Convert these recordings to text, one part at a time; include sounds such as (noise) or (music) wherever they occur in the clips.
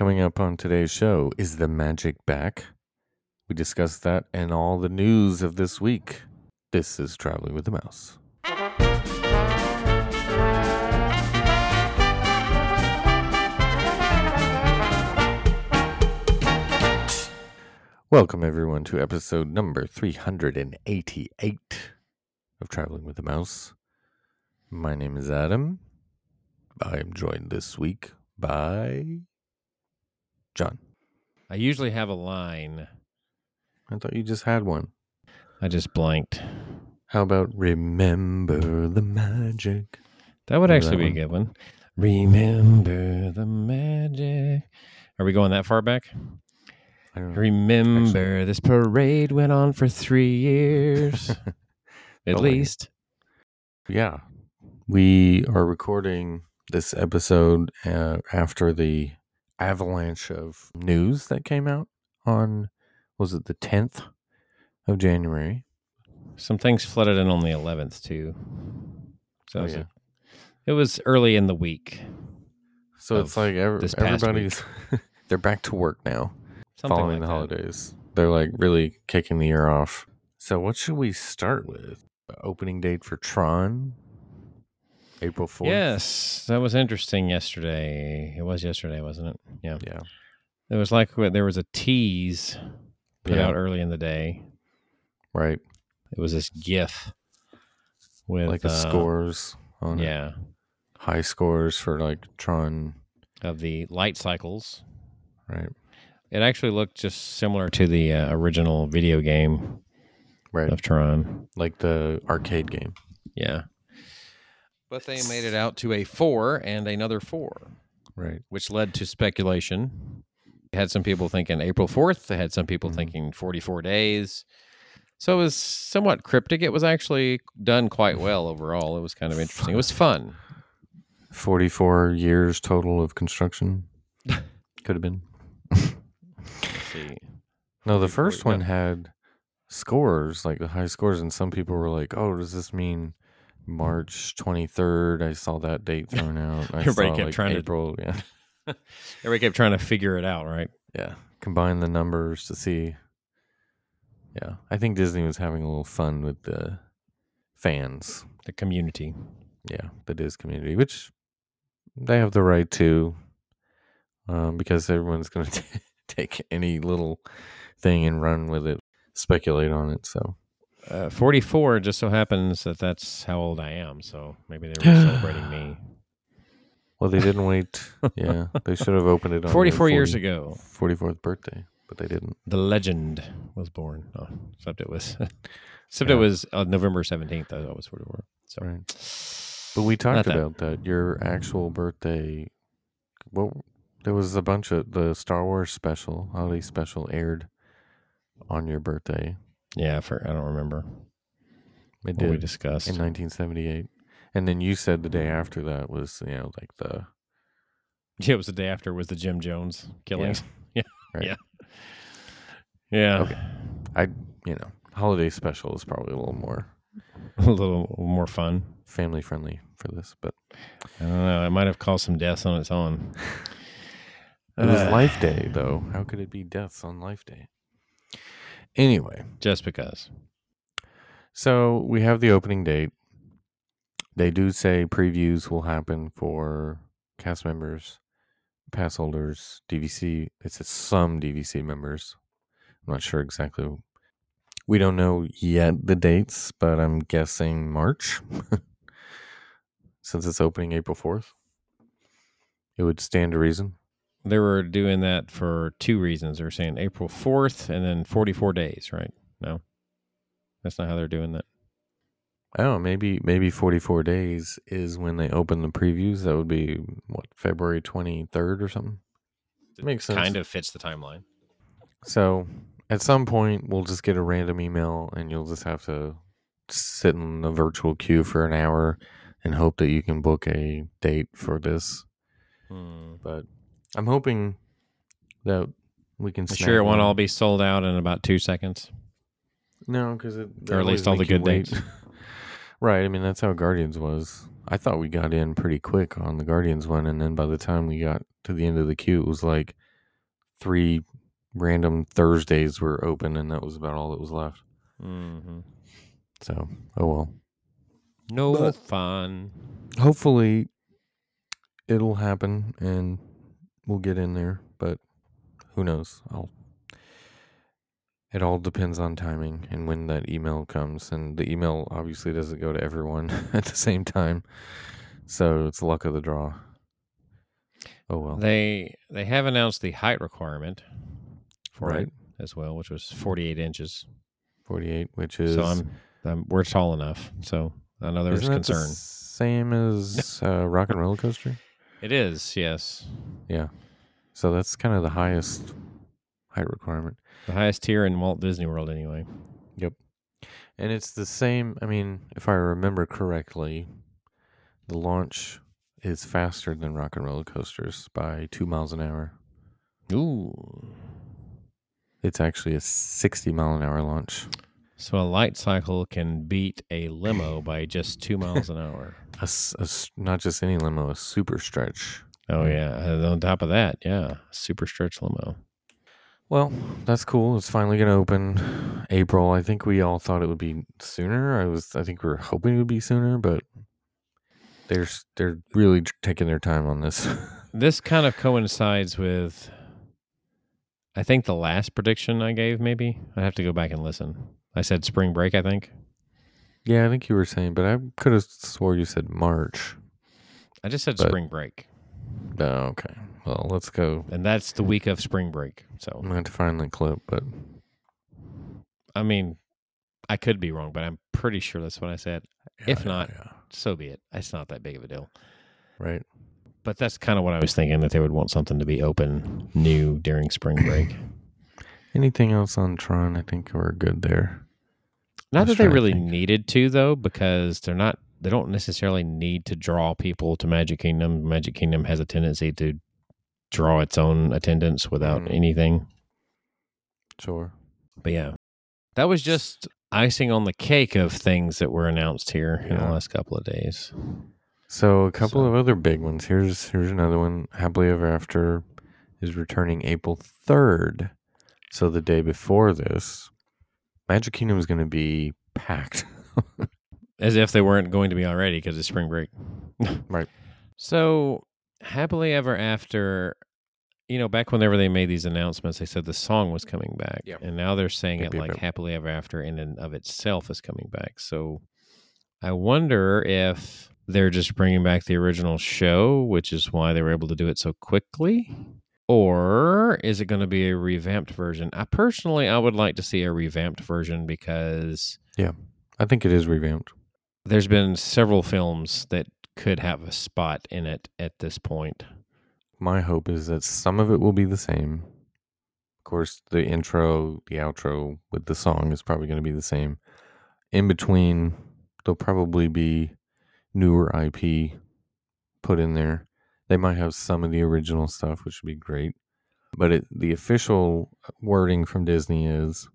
Coming up on today's show is the magic back. We discuss that and all the news of this week. This is Traveling with the Mouse. Welcome, everyone, to episode number 388 of Traveling with the Mouse. My name is Adam. I am joined this week by John. I usually have a line. I thought you just had one. I just blanked. How about remember the magic? That would Remember actually that be a good one. Remember the magic. Are we going that far back? I don't know. Remember this parade went on for three years, (laughs) at least. Yeah. We are recording this episode uh, after the avalanche of news that came out on, was it the 10th of January? Some things flooded in on the 11th too. So Oh, it, was yeah. a- it was early in the week. So it's like every, everybody's, (laughs) they're back to work now Something following like the that. holidays. They're like really kicking the year off. So what should we start with? Opening date for Tron? April 4th? Yes, that was interesting yesterday. It was yesterday, wasn't it? Yeah. Yeah. It was like there was a tease put Yeah. out early in the day. Right. It was this GIF with like the uh, scores on it. Yeah, high scores for like Tron, of the light cycles. right? It actually looked just similar to the uh, original video game Right. of Tron. Like the arcade game. Yeah. But they made it out to a four and another four, Right. which led to speculation. Had some people thinking April 4th. They had some people Mhm. thinking 44 days. So it was somewhat cryptic. It was actually done quite well overall. It was kind of interesting. It was fun. 44 years total of construction. (laughs) Could have been. Let's see. No, the first one had scores, like the high scores, and some people were like, "Oh, does this mean March 23rd?" I saw that date (laughs) thrown out. I Everybody saw, kept like, trying to- (laughs) yeah, Everybody kept trying to figure it out, right? yeah. Combine the numbers to see. Yeah, I think Disney was having a little fun with the fans. The community. yeah, the Diz community, which they have the right to, um, because everyone's going (laughs) to take any little thing and run with it, speculate on it. So Uh, 44 just so happens that that's how old I am. So maybe they were celebrating me. (sighs) well, they didn't wait. yeah, they should have opened it on your 44 years ago, 44th birthday, but they didn't. the legend was born. Oh, except it was, (laughs) except Yeah. it was uh, November 17th. I thought it was 44. So, Right. But we talked that. about that. Your actual birthday. Well, there was a bunch of the Star Wars special, holiday special aired on your birthday. Yeah, for, I don't remember It what did. we discussed. in 1978 and then you said the day after that was you know like the yeah, it was the day after was the Jim Jones killings. (laughs) Yeah. right. Yeah. Yeah. Okay. i you know holiday special is probably a little more (laughs) A little more fun. family friendly for this but I don't know. It might have caused some deaths on its own. (laughs) it was Uh, life day though how could it be deaths on life day anyway. Just because. so we have the opening date. They do say previews will happen for cast members pass holders dvc it says some dvc members. I'm not sure exactly. We don't know yet the dates but i'm guessing march. (laughs) Since it's opening april 4th it would stand to reason They were doing that for two reasons. They were saying April 4th and then 44 days, right? No, that's not how they're doing that. oh maybe maybe 44 days is when they open the previews that would be what february 23rd or something Makes sense. Kind of fits the timeline. So at some point, we'll just get a random email and you'll just have to sit in the virtual queue for an hour and hope that you can book a date for this. Hmm. But I'm hoping that we can. I'm sure it won't all be sold out in about two seconds. No, because it Or at least all the good wait. (laughs) right. I mean, that's how Guardians was. I thought we got in pretty quick on the Guardians one, and then by the time we got to the end of the queue, it was like three random Thursdays were open, and that was about all that was left. Mm-hmm. So, oh well. No But- fun. Hopefully, it'll happen, and we'll get in there. But who knows? I'll. It all depends on timing and when that email comes, and the email obviously doesn't go to everyone (laughs) at the same time, so it's luck of the draw. Oh well, They they have announced the height requirement for right? it as well, which was 48 inches. Forty-eight, which is so I'm, I'm we're tall enough. So I know there was isn't the concern. same as (laughs) uh, Rock and Roller Coaster. It is, yes, Yeah, so that's kind of the highest height requirement. the highest tier in Walt Disney World, anyway. Yep. And it's the same. I mean, if I remember correctly, the launch is faster than rock and roller coasters by two miles an hour. Ooh, It's actually a 60 mile an hour launch. So a light cycle can beat a limo (sighs) by just two miles an hour. A a not just any limo, a super stretch. Oh yeah, and on top of that, yeah, super stretch limo. Well, that's cool. It's finally going to open April. I think we all thought it would be sooner. I was I think we were hoping it would be sooner, but they're they're really taking their time on this. (laughs) This kind of coincides with, I think the last prediction I gave. Maybe I have to go back and listen. I said spring break. I think yeah, I think you were saying, but I could have swore you said March. I just said But- spring break, Oh, okay. Well, let's go. and that's the week of spring break. So I'm going to find the clip, but I mean, I could be wrong, but I'm pretty sure that's what I said. If not- yeah, So be it. It's not that big of a deal. right. But that's kind of what I was thinking that they would want something to be open new during spring break. Anything else on Tron? I think we're good there. Not that they really needed to though, because they're not. They don't necessarily need to draw people to Magic Kingdom. Magic Kingdom has a tendency to draw its own attendance without Mhm. anything. Sure. But yeah, that was just icing on the cake of things that were announced here in the last couple of days. So a couple So- of other big ones. Here's here's another one. Happily Ever After is returning April third. So the day before this, Magic Kingdom is going to be packed. (laughs) As if they weren't going to be already because it's spring break. (laughs) Right. So, happily ever after, you know, back whenever they made these announcements, they said the song was coming back. Yep. And now they're saying it yep, like happily ever after in and of itself is coming back. So, I wonder if they're just bringing back the original show, which is why they were able to do it so quickly. Or is it going to be a revamped version? I personally, I would like to see a revamped version because yeah, I think it is revamped. there's been several films that could have a spot in it at this point. My hope is that some of it will be the same. Of course, the intro, the outro with the song is probably going to be the same. In between, there'll probably be newer IP put in there. They might have some of the original stuff, which would be great. But it, the official wording from Disney is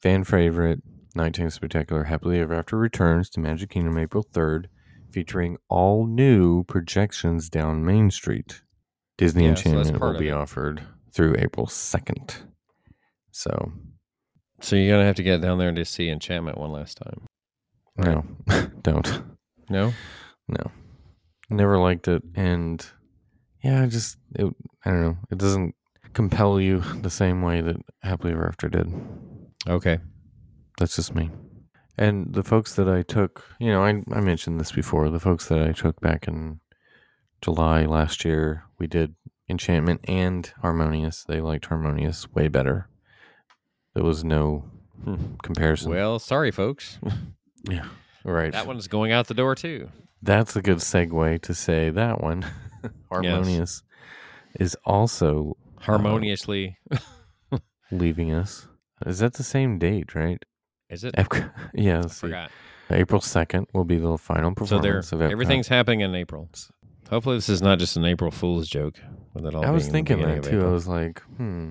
fan favorite, Nighttime Spectacular Happily Ever After returns to Magic Kingdom April 3rd, featuring all new projections down Main Street. Disney Yeah, Enchantment part will be it. offered through April 2nd. So, So you're gonna have to get down there to see Enchantment one last time. no, (laughs) don't. No, No, never liked it, and yeah, I just it, I don't know. It doesn't compel you the same way that Happily Ever After did. okay. That's just me. And the folks that I took, you know, I I mentioned this before. The folks that I took back in July last year, we did Enchantment and Harmonious. They liked Harmonious way better. There was no Hmm. comparison. Well, sorry, folks. (laughs) yeah, right. that one's going out the door too. That's a good segue to say that one, (laughs) (laughs) Harmonious, is also Harmoniously, (laughs) leaving us. Is that the same date, right? is it? (laughs) Yeah. Forgot. April second will be the final performance So there, of Epcot. everything's happening in April. Hopefully, this is not just an April Fool's joke. With it all I was thinking that too. I was like, hmm.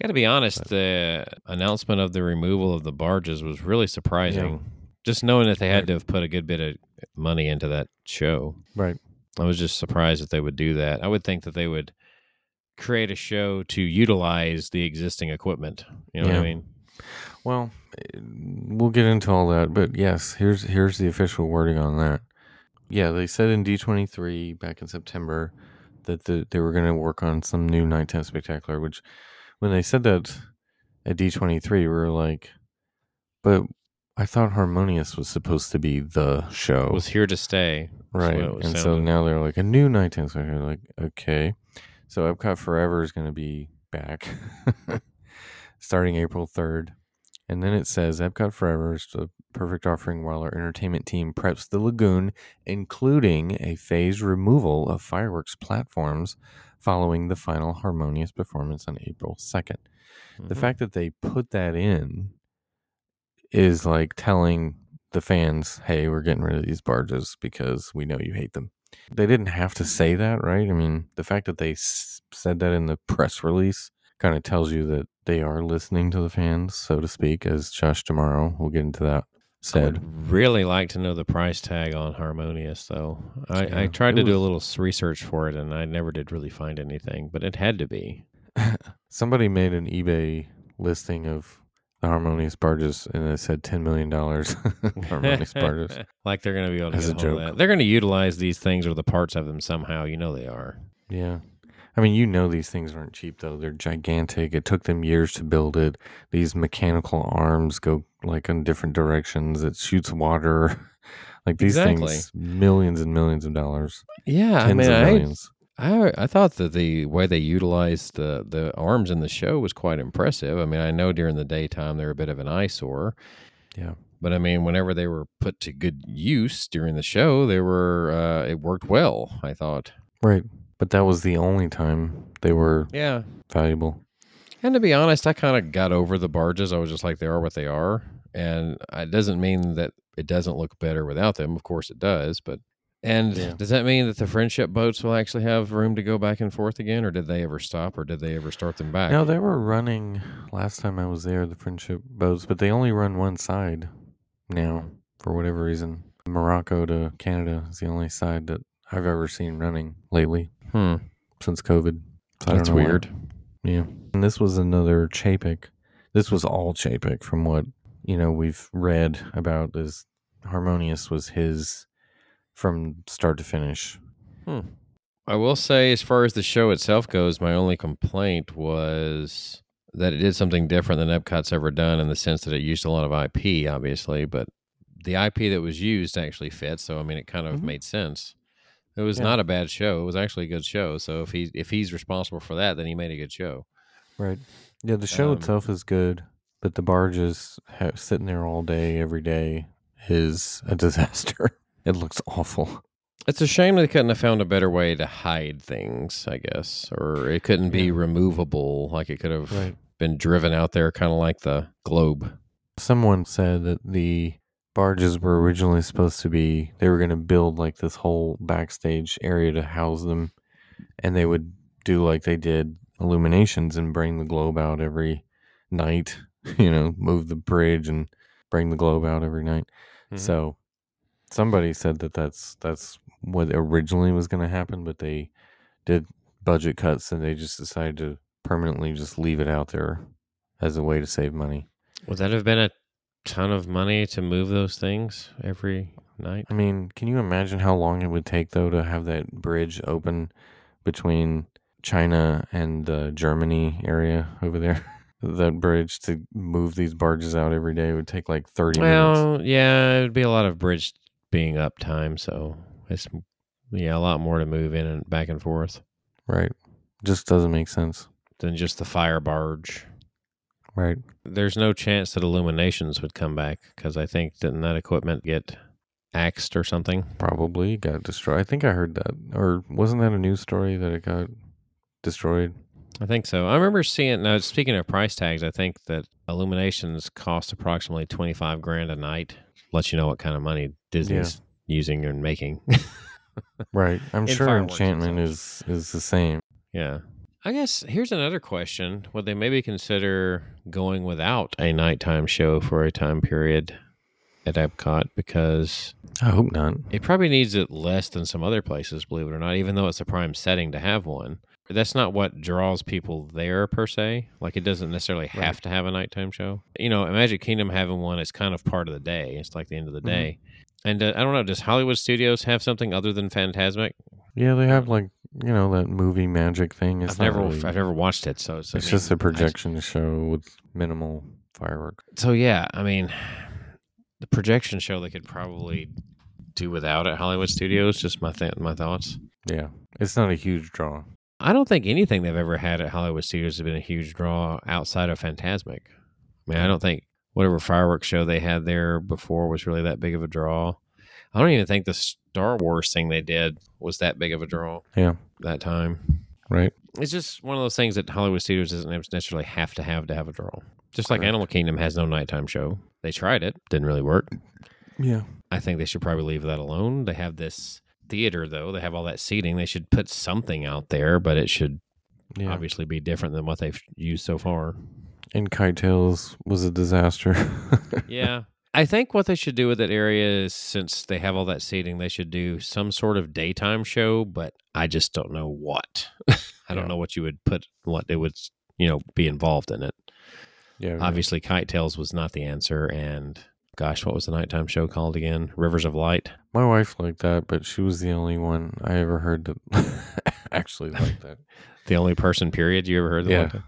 Got to be honest, the announcement of the removal of the barges was really surprising. Just knowing that they had Right. to have put a good bit of money into that show. Right. I was just surprised that they would do that. I would think that they would create a show to utilize the existing equipment. You know what I mean? Well, eh, we'll get into all that, but yes, here's here's the official wording on that. Yeah, they said in D23 back in September that the, they were going to work on some new nighttime spectacular. Which, when they said that at D23, we were like, but I thought Harmonious was supposed to be the show, Was here to stay. Right? was And so now they're like a new nighttime spectacular. Like, okay, so Epcot Forever is going to be back (laughs) starting April 3rd. And then it says Epcot Forever is the perfect offering while our entertainment team preps the lagoon, including a phased removal of fireworks platforms following the final harmonious performance on April 2nd. The Mhm. fact that they put that in is like telling the fans, hey, we're getting rid of these barges because we know you hate them. They didn't have to say that, right? I mean, the fact that they s- said that in the press release kind of tells you that they are listening to the fans, so to speak, as Josh D'Amaro, we'll get into that, said. really like to know the price tag on Harmonious, though. I, I tried to do a little research for it, and I never did really find anything, but it had to be. (laughs) Somebody made an eBay listing of Harmonious barges and it said $10 million (laughs) Harmonious barges. (laughs) like they're going to be able to As get a a hold of joke. that. They're going to utilize these things or the parts of them somehow. You know they are. Yeah. I mean, you know these things aren't cheap though. They're gigantic. It took them years to build it. These mechanical arms go like in different directions. It shoots water. (laughs) like these Exactly. things millions and millions of dollars. Yeah, Tens I mean, I, millions. I I thought that the way they utilized the the arms in the show was quite impressive. I mean, I know during the daytime they're a bit of an eyesore. Yeah. But I mean, whenever they were put to good use during the show, they were uh, it worked well. I thought. Right. But that was the only time they were Yeah. valuable. And to be honest, I kind of got over the barges. I was just like, they are what they are, and it doesn't mean that it doesn't look better without them. Of course, it does. But and Yeah. does that mean that the friendship boats will actually have room to go back and forth again, or did they ever stop, or did they ever start them back? No, they were running last time I was there, the friendship boats, but they only run one side now for whatever reason. Morocco to Canada is the only side that I've ever seen running lately Hmm. since COVID. So That's know why. weird. Yeah. And this was another Chapek. This was all Chapek from what, you know, we've read about is Harmonious was his from start to finish. I will say, as far as the show itself goes, my only complaint was that it did something different than Epcot's ever done in the sense that it used a lot of IP, obviously, but the IP that was used actually fit. So, I mean, it kind of Mhm. made sense. It was Yeah. not a bad show. It was actually a good show. So, if he if he's responsible for that, then he made a good show. Right. Yeah, the show Um, itself is good, but the barges ha- sitting there all day, every day is a (laughs) disaster. It looks awful. It's a shame they couldn't have found a better way to hide things, I guess, or it couldn't be Yeah. removable. Like it could have been driven out there, kind of like the globe. Someone said that the barges were originally supposed to be, they were going to build like this whole backstage area to house them. And they would do like they did illuminations and bring the globe out every night, (laughs) you know, move the bridge and bring the globe out every night. Mhm. So somebody said that that's that's what originally was going to happen, but they did budget cuts and they just decided to permanently just leave it out there as a way to save money. Would that have been a ton of money to move those things every night? I mean, can you imagine how long it would take though to have that bridge open between China and the Germany area over there? (laughs) that bridge to move these barges out every day would take like 30 minutes. Well, yeah, it'd be a lot of bridge being up time, so it's yeah, a lot more to move in and back and forth Right. Just doesn't make sense. than just the fire barge. Right. There's no chance that Illuminations would come back because I think didn't that equipment get axed or something? Probably got destroyed. I think I heard that. Or wasn't that a news story that it got destroyed? I think so. I remember seeing. Now, speaking of price tags, I think that Illuminations cost approximately twenty five grand a night. Let you know what kind of money Disney's using and making. Right. (laughs) I'm sure Enchantment is is the same. yeah. I guess here's another question: Would they maybe consider going without a nighttime show for a time period at Epcot because I hope not. it probably needs it less than some other places, believe it or not. Even though it's a prime setting to have one, that's not what draws people there per se. Like it doesn't necessarily have Right. to have a nighttime show. You know, Magic Kingdom having one is kind of part of the day. It's like the end of the Mhm. day. And uh, I don't know, does Hollywood Studios have something other than Fantasmic? Yeah, they have like you know that movie magic thing. It's I've never, really- I've never watched it, so it's, I it's mean, just a projection show with minimal fireworks. so yeah, I mean, the projection show they could probably do without at Hollywood Studios. Just my th- my thoughts. Yeah, it's not a huge draw. I don't think anything they've ever had at Hollywood Studios has been a huge draw outside of Fantasmic. I mean, I don't think whatever fireworks show they had there before was really that big of a draw. I don't even think the Star Wars thing they did was that big of a draw. Yeah. that time. Right. It's just one of those things that Hollywood Studios doesn't necessarily have to have to have a draw. Just like Correct. Animal Kingdom has no nighttime show. They tried it, didn't really work. Yeah. I think they should probably leave that alone. They have this theater though. They have all that seating. They should put something out there, but it should Yeah. obviously be different than what they've used so far. And Kite was a disaster. (laughs) Yeah. I think what they should do with that area is since they have all that seating, they should do some sort of daytime show, but I just don't know what. (laughs) I don't know what you would put what it would, you know, be involved in it. yeah. right. Obviously Kite was not the answer and gosh, what was the nighttime show called again? Rivers of Light. My wife liked that, but she was the only one I ever heard that (laughs) actually liked that. (laughs) The only person period you ever heard that Yeah. liked it?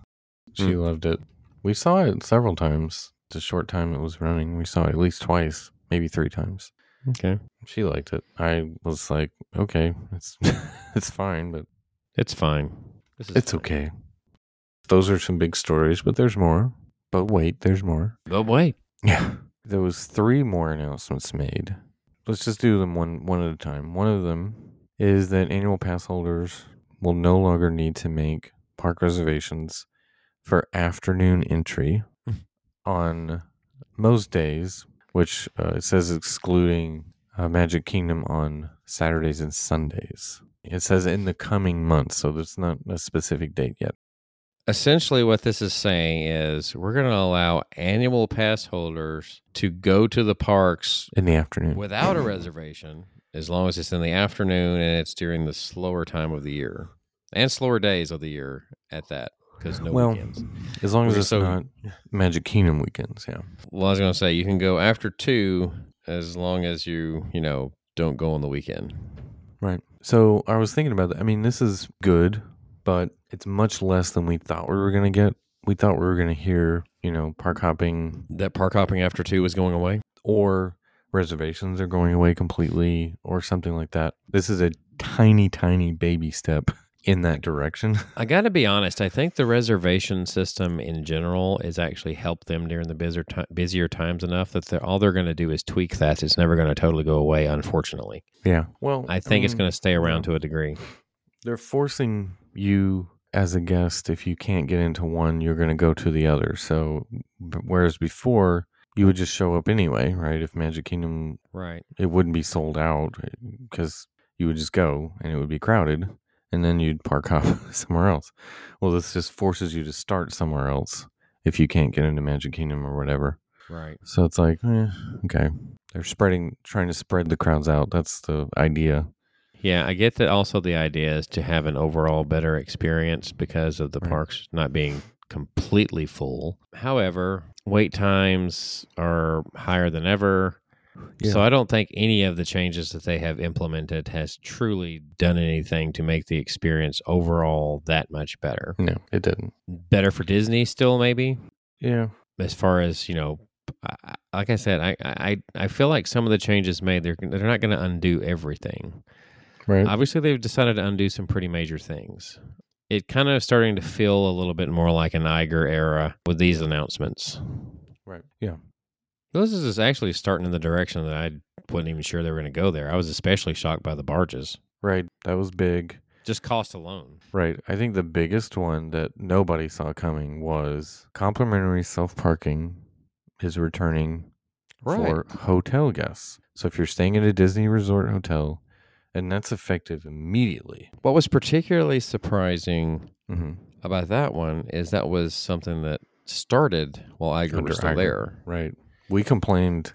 She hmm. loved it. We saw it several times. The short time it was running, we saw it at least twice, maybe three times. Okay. She liked it. I was like, okay, it's (laughs) it's fine, but It's fine. This is it's fine. okay. Those are some big stories, but there's more. But wait, there's more. But wait. Yeah. There was three more announcements made. Let's just do them one one at a time. One of them is that annual pass holders will no longer need to make park reservations for afternoon entry Hmm. on most days, which uh, it says excluding uh, Magic Kingdom on Saturdays and Sundays. It says in the coming months, so there's not a specific date yet. Essentially, what this is saying is we're going to allow annual pass holders to go to the parks In the afternoon. without a reservation as long as it's in the afternoon and it's during the slower time of the year and slower days of the year at that because no Well, weekends. As long as Okay, it's so- not Magic Kingdom weekends, yeah. Well, I was going to say you can go after two as long as you, you know, don't go on the weekend. Right. So I was thinking about that. I mean, this is good, but it's much less than we thought we were going to get. We thought we were going to hear, you know, park hopping That park hopping after two is going away. or reservations are going away completely or something like that. This is a tiny, tiny baby step in that direction. (laughs) I got to be honest. I think the reservation system in general has actually helped them during the busier ti- busier times enough that they're, all they're going to do is tweak that. It's never going to totally go away. Unfortunately, Yeah. Well, I think it's mean, going to stay around to a degree. They're forcing you as a guest if you can't get into one, you're going to go to the other. So whereas before you would just show up anyway, right? If Magic Kingdom Right. it wouldn't be sold out because you would just go and it would be crowded and then you'd park (laughs) up somewhere else. Well, this just forces you to start somewhere else if you can't get into Magic Kingdom or whatever. Right. So it's like, eh, okay. They're spreading, trying to spread the crowds out. That's the idea. Yeah, I get that. Also, the idea is to have an overall better experience because of the Right. parks not being completely full. However, wait times are higher than ever. So I don't think any of the changes that they have implemented has truly done anything to make the experience overall that much better. No, it didn't. Better for Disney still maybe Yeah. as far as, you know, like I said, I, I I feel like some of the changes made they're they're not going to undo everything. Right. Obviously, they've decided to undo some pretty major things. It kind of starting to feel a little bit more like an Iger era with these announcements. right. Yeah. This is actually starting in the direction that I wasn't even sure they were going to go there. I was especially shocked by the barges, Right. That was big. just cost alone. Right. I think the biggest one that nobody saw coming was complimentary self parking is returning for hotel guests. So if you're staying at a Disney resort hotel, and that's effective immediately. What was particularly surprising hmm about that one is that was something that started while Iger Under was still Iger. there. Right. We complained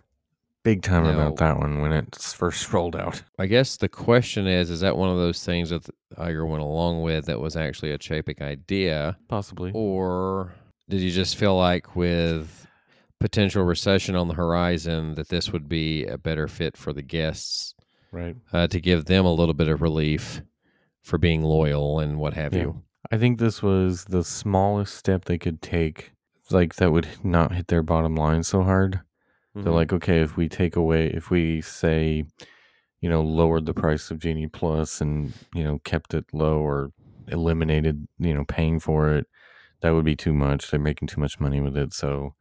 big time No. about that one when it first (laughs) rolled out. I guess the question is: Is that one of those things that Iger went along with that was actually a Chapek idea, Possibly. or did you just feel like with potential recession on the horizon that this would be a better fit for the guests Right. uh, to give them a little bit of relief for being loyal and what have Yeah. you? I think this was the smallest step they could take, like that would not hit their bottom line so hard. Mm-hmm. They're like, okay, if we take away, if we say, you know, lowered the price of Genie Plus and you know kept it low or eliminated, you know, paying for it, that would be too much. They're making too much money with it. So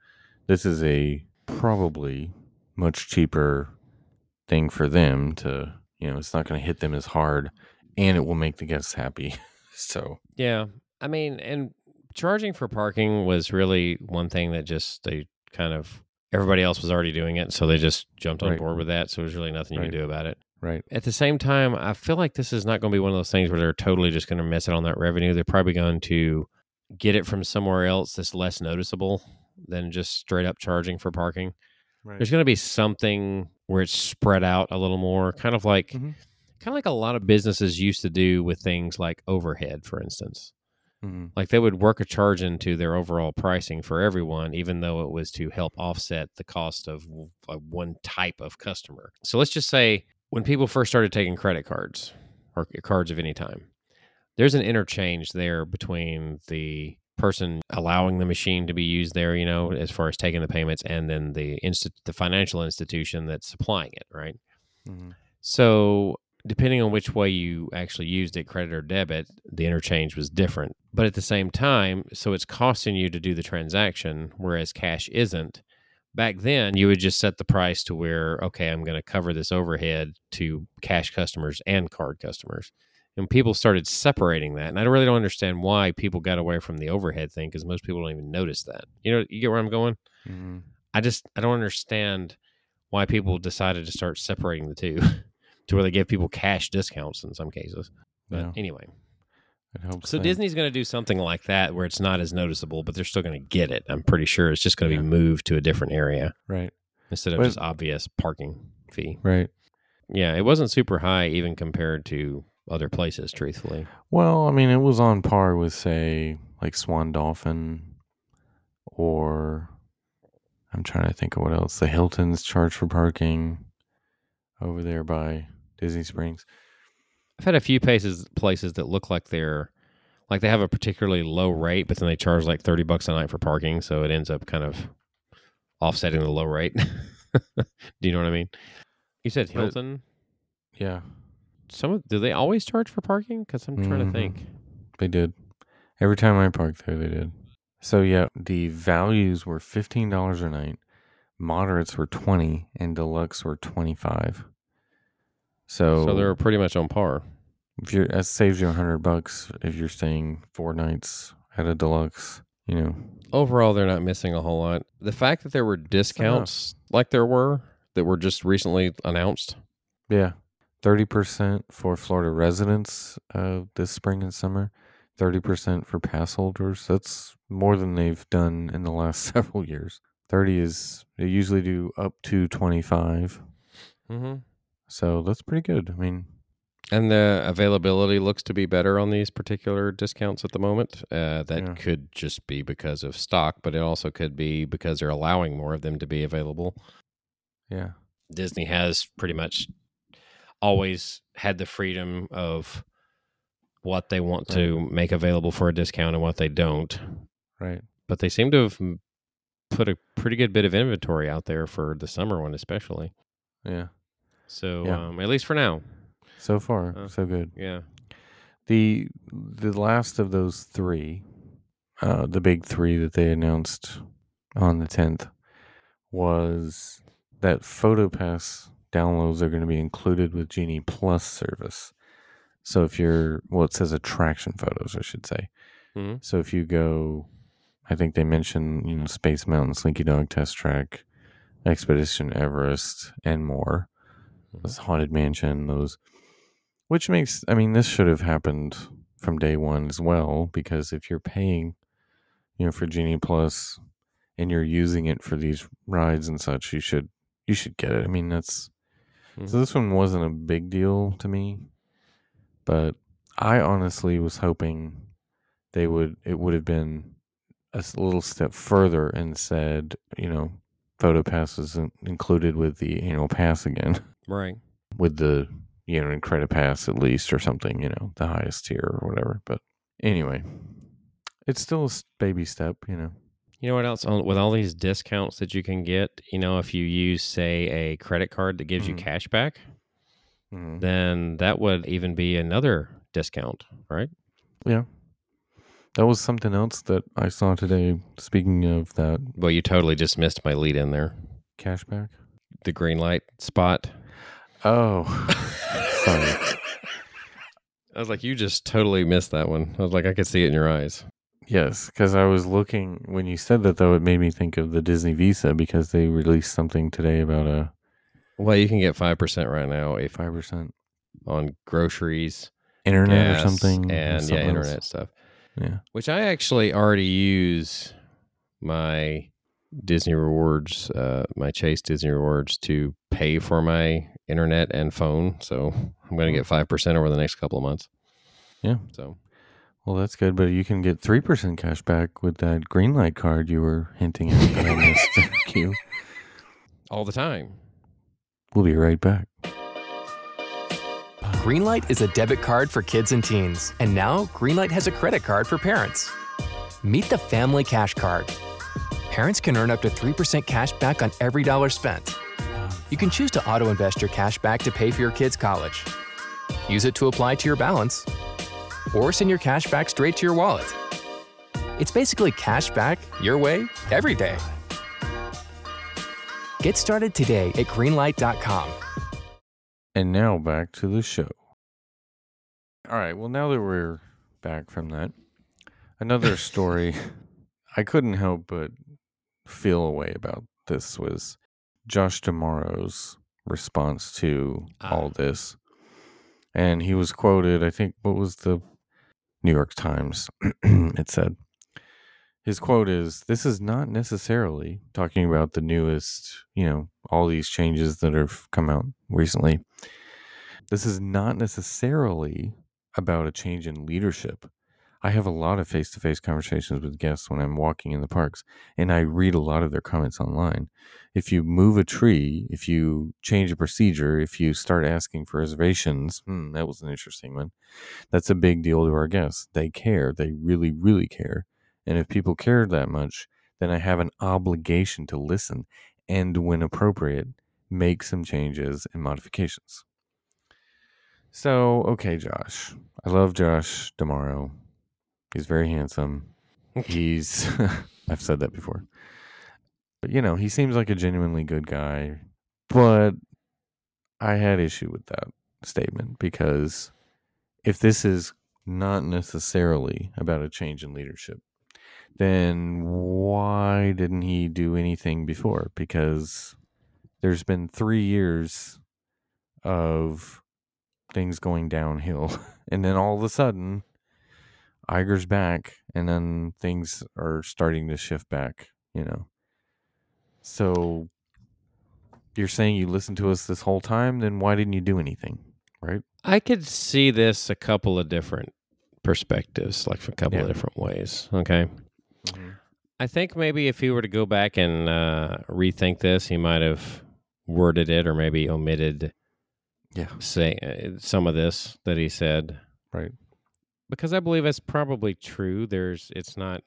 this is a probably much cheaper thing for them to, you know, it's not going to hit them as hard, and it will make the guests happy. (laughs) so Yeah. I mean, and charging for parking was really one thing that just they kind of everybody else was already doing it, so they just jumped on Right. board with that. So there's really nothing you Right. can do about it. right, At the same time, I feel like this is not going to be one of those things where they're totally just going to miss it on that revenue. They're probably going to get it from somewhere else that's less noticeable than just straight up charging for parking. right. There's going to be something where it's spread out a little more, kind of like Mhm. kind of like a lot of businesses used to do with things like overhead, for instance. Mhm. Like they would work a charge into their overall pricing for everyone, even though it was to help offset the cost of uh, one type of customer. So let's just say when people first started taking credit cards or cards of any time, there's an interchange there between the person allowing the machine to be used there, you know, as far as taking the payments, and then the insti- the financial institution that's supplying it, right? Mhm. So, depending on which way you actually used it, credit or debit, the interchange was different. But at the same time, so it's costing you to do the transaction, whereas cash isn't. Back then, you would just set the price to where, okay, I'm going to cover this overhead to cash customers and card customers. And people started separating that. And I really don't understand why people got away from the overhead thing because most people don't even notice that. You know, you get where I'm going? Mhm. I just I don't understand why people decided to start separating the two (laughs) to where they give people cash discounts in some cases. But Yeah, anyway, it helps. so. Disney's going to do something like that where it's not as noticeable, but they're still going to get it. I'm pretty sure it's just going to Yeah. be moved to a different area right, instead of But- just obvious parking fee. right. Yeah, it wasn't super high even compared to other places. Truthfully, Well, I mean, it was on par with, say, like Swan Dolphin, or I'm trying to think of what else. The Hilton's charge for parking over there by Disney Springs. I've had a few places places that look like they're like they have a particularly low rate, but then they charge like thirty bucks a night for parking, so it ends up kind of offsetting the low rate. (laughs) do you know what I mean? You said But- Hilton. Yeah, Some of, do they always charge for parking? Because I'm trying Mhm. to think. they did. Every time I parked there, they did. So yeah, the values were fifteen dollars a night, moderates were twenty, and deluxe were twenty five. So, So they're pretty much on par. if you're that saves you a hundred bucks if you're staying four nights at a deluxe. You know, Overall, they're not missing a whole lot. The fact that there were discounts like there were that were just recently announced. yeah, thirty percent for Florida residents uh, this spring and summer, thirty percent for pass holders. That's more than they've done in the last (laughs) several years. Thirty is they usually do up to twenty five, Mm-hmm. so that's pretty good. I mean, And the availability looks to be better on these particular discounts at the moment. Uh, that Yeah. could just be because of stock, but it also could be because they're allowing more of them to be available. yeah, Disney has pretty much always had the freedom of what they want to make available for a discount and what they don't. right. But they seem to have put a pretty good bit of inventory out there for the summer one, especially. Yeah, So, Yeah. um, at least for now. so far Uh. so good. Yeah. The the last of those three, uh, the big three that they announced on the tenth, was that PhotoPass downloads are going to be included with Genie Plus service. So if you're, well, it says attraction photos, I should say. Mhm. So if you go, I think they mentioned, you know, Space Mountain, Slinky Dog Test Track, Expedition Everest, and more. This Haunted Mansion, those, which makes, I mean, this should have happened from day one as well, because if you're paying, you know, for Genie Plus and you're using it for these rides and such, you should you should get it. I mean, that's Mhm. so. This one wasn't a big deal to me, but I honestly was hoping they would. It would have been a little step further and said, you know, photo pass is included with the annual pass again, (laughs) Right. with the you know credit pass at least or something. You know, the highest tier or whatever. But anyway, it's still a baby step. You know. You know what else? With all these discounts that you can get, you know, if you use, say, a credit card that gives Mhm. you cash back, Mhm. then that would even be another discount, right? Yeah. That was something else that I saw today. Speaking of that Well, you totally just missed my lead in there. cashback. The Greenlight spot. Oh, (laughs) sorry. I was like, you just totally missed that one. I was like, I could see it in your eyes. Yes, because I was looking when you said that, though, it made me think of the Disney Visa because they released something today about a Well, you can get 5% right now if five percent on groceries, internet gas, or something, or and yeah, something else. internet stuff. Yeah. Which I actually already use my Disney rewards, uh, my Chase Disney rewards to pay for my internet and phone. So I'm going to get 5% over the next couple of months. Yeah. So Well, that's good, but you can get three percent cash back with that Greenlight card you were hinting at that I missed. Thank (laughs) you. all the time. We'll be right back. Greenlight is a debit card for kids and teens, and now Greenlight has a credit card for parents. Meet the Family Cash Card. Parents can earn up to 3% cash back on every dollar spent. You can choose to auto invest your cash back to pay for your kids' college. Use it to apply to your balance, or send your cash back straight to your wallet. It's basically cash back your way every day. Get started today at greenlight.com. And now back to the show. All right. Well, now that we're back from that, another (laughs) story I couldn't help but feel a way about this was Josh D'Amaro's response to all Ah. this. And he was quoted, I think, what was the New York Times? (clears throat) it said, his quote is This is not necessarily talking about the newest, you know, all these changes that have come out recently. This is not necessarily about a change in leadership. I have a lot of face to face conversations with guests when I'm walking in the parks, and I read a lot of their comments online. If you move a tree, if you change a procedure, if you start asking for reservations, hmm, that was an interesting one. That's a big deal to our guests. They care. They really, really care. And if people care that much, then I have an obligation to listen and, when appropriate, make some changes and modifications. So, okay, Josh. I love Josh D'Amaro. He's very handsome. (laughs) He's, (laughs) I've said that before. But, you know, he seems like a genuinely good guy. But I had issue with that statement because if this is not necessarily about a change in leadership, then why didn't he do anything before? Because there's been three years of things going downhill. (laughs) And then all of a sudden, Iger's back, and then things are starting to shift back, you know. So you're saying you listened to us this whole time, then why didn't you do anything? Right? I could see this a couple of different perspectives, like a couple Yeah. of different ways. Okay. I think maybe if he were to go back and uh, rethink this, he might have worded it or maybe omitted Yeah. say uh, some of this that he said Right. Because I believe that's probably true. There's it's not.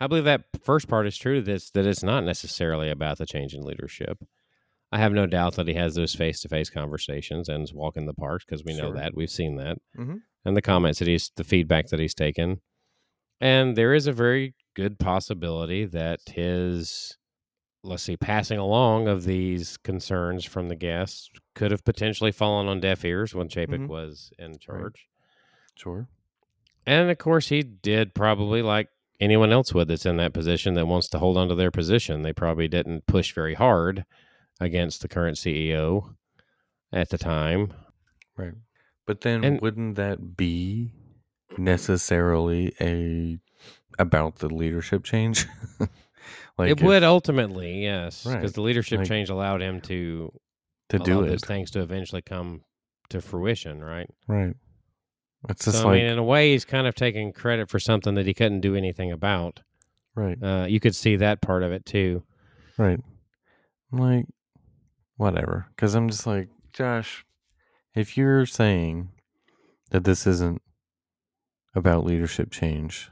I believe that first part is true. This that it's not necessarily about the change in leadership. I have no doubt that he has those face to face conversations and is walking the parks because we know Sure. that we've seen that Mhm. and the comments that he's the feedback that he's taken. And there is a very good possibility that his let's see passing along of these concerns from the guests could have potentially fallen on deaf ears when Chapek Mhm. was in charge. Sure. And of course, he did probably like anyone else would that's in that position that wants to hold on to their position. They probably didn't push very hard against the current CEO at the time. Right. But then And- wouldn't that be necessarily a about the leadership change? (laughs) like it if- would ultimately, yes, because Right. the leadership Like, change allowed him to to do those it. things to eventually come to fruition, right? Right. It's just so, like I mean, in a way, he's kind of taking credit for something that he couldn't do anything about. right, Uh, you could see that part of it too. right. I'm like whatever, because I'm just like Josh. If you're saying that this isn't about leadership change,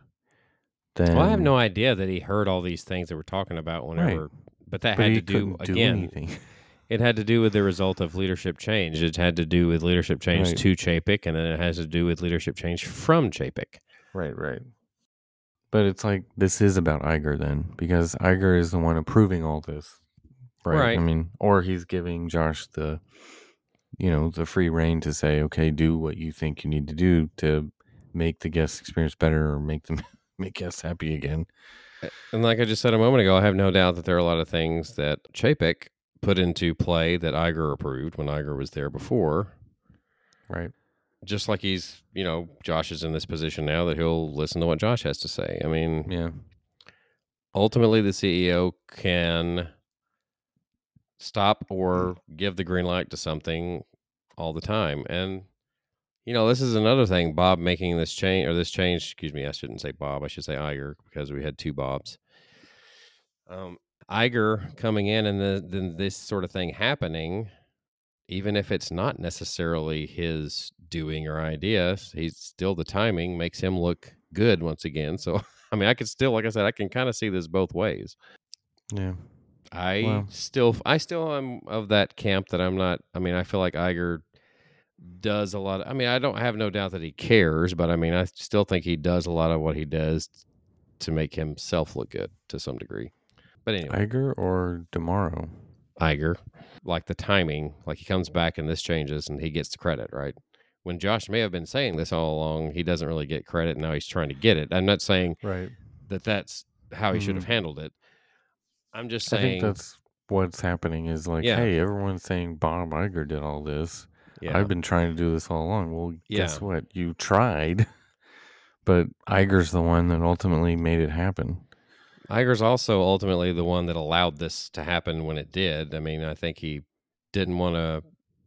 then well, I have no idea that he heard all these things that we're talking about whenever, but that but had to do do again. anything. (laughs) It had to do with the result of leadership change. It had to do with leadership change Right. to Chapek, and then it has to do with leadership change from Chapek. Right, right. But it's like this is about Iger then, because Iger is the one approving all this, right? Right. I mean, or he's giving Josh the, you know, the free reign to say, okay, do what you think you need to do to make the guest experience better or make them (laughs) make guests happy again. And like I just said a moment ago, I have no doubt that there are a lot of things that Chapek put into play that Iger approved when Iger was there before. Right. Just like he's, you know, Josh is in this position now that he'll listen to what Josh has to say. I mean, Yeah. ultimately the CEO can stop or give the green light to something all the time. And you know, this is another thing. Bob making this change or this change. Excuse me, I shouldn't say Bob. I should say Iger because we had two Bobs. Um, Iger coming in and the, then this sort of thing happening, even if it's not necessarily his doing or idea, he's still the timing makes him look good once again. (laughs) So I mean, I could still, like I said, I can kind of see this both ways. Yeah. I Wow. still, I still am of that camp that I'm not. I mean, I feel like Iger does a lot. Of, I mean, I don't have no doubt that he cares, but I mean, I still think he does a lot of what he does to make himself look good to some degree. But anyway, Iger or D'Amaro? Iger, like the timing, like he comes back and this changes and he gets the credit, right? When Josh may have been saying this all along, he doesn't really get credit. Now he's trying to get it. I'm not saying Right. that that's how he should have Mhm. handled it. I'm just I saying, think that's what's happening is like, Yeah. hey, everyone's saying Bob Iger did all this. yeah, I've been trying to do this all along. Well, guess Yeah. what? You tried, (laughs) but Iger's the one that ultimately made it happen. Iger's also ultimately the one that allowed this to happen when it did. I mean, I think he didn't want to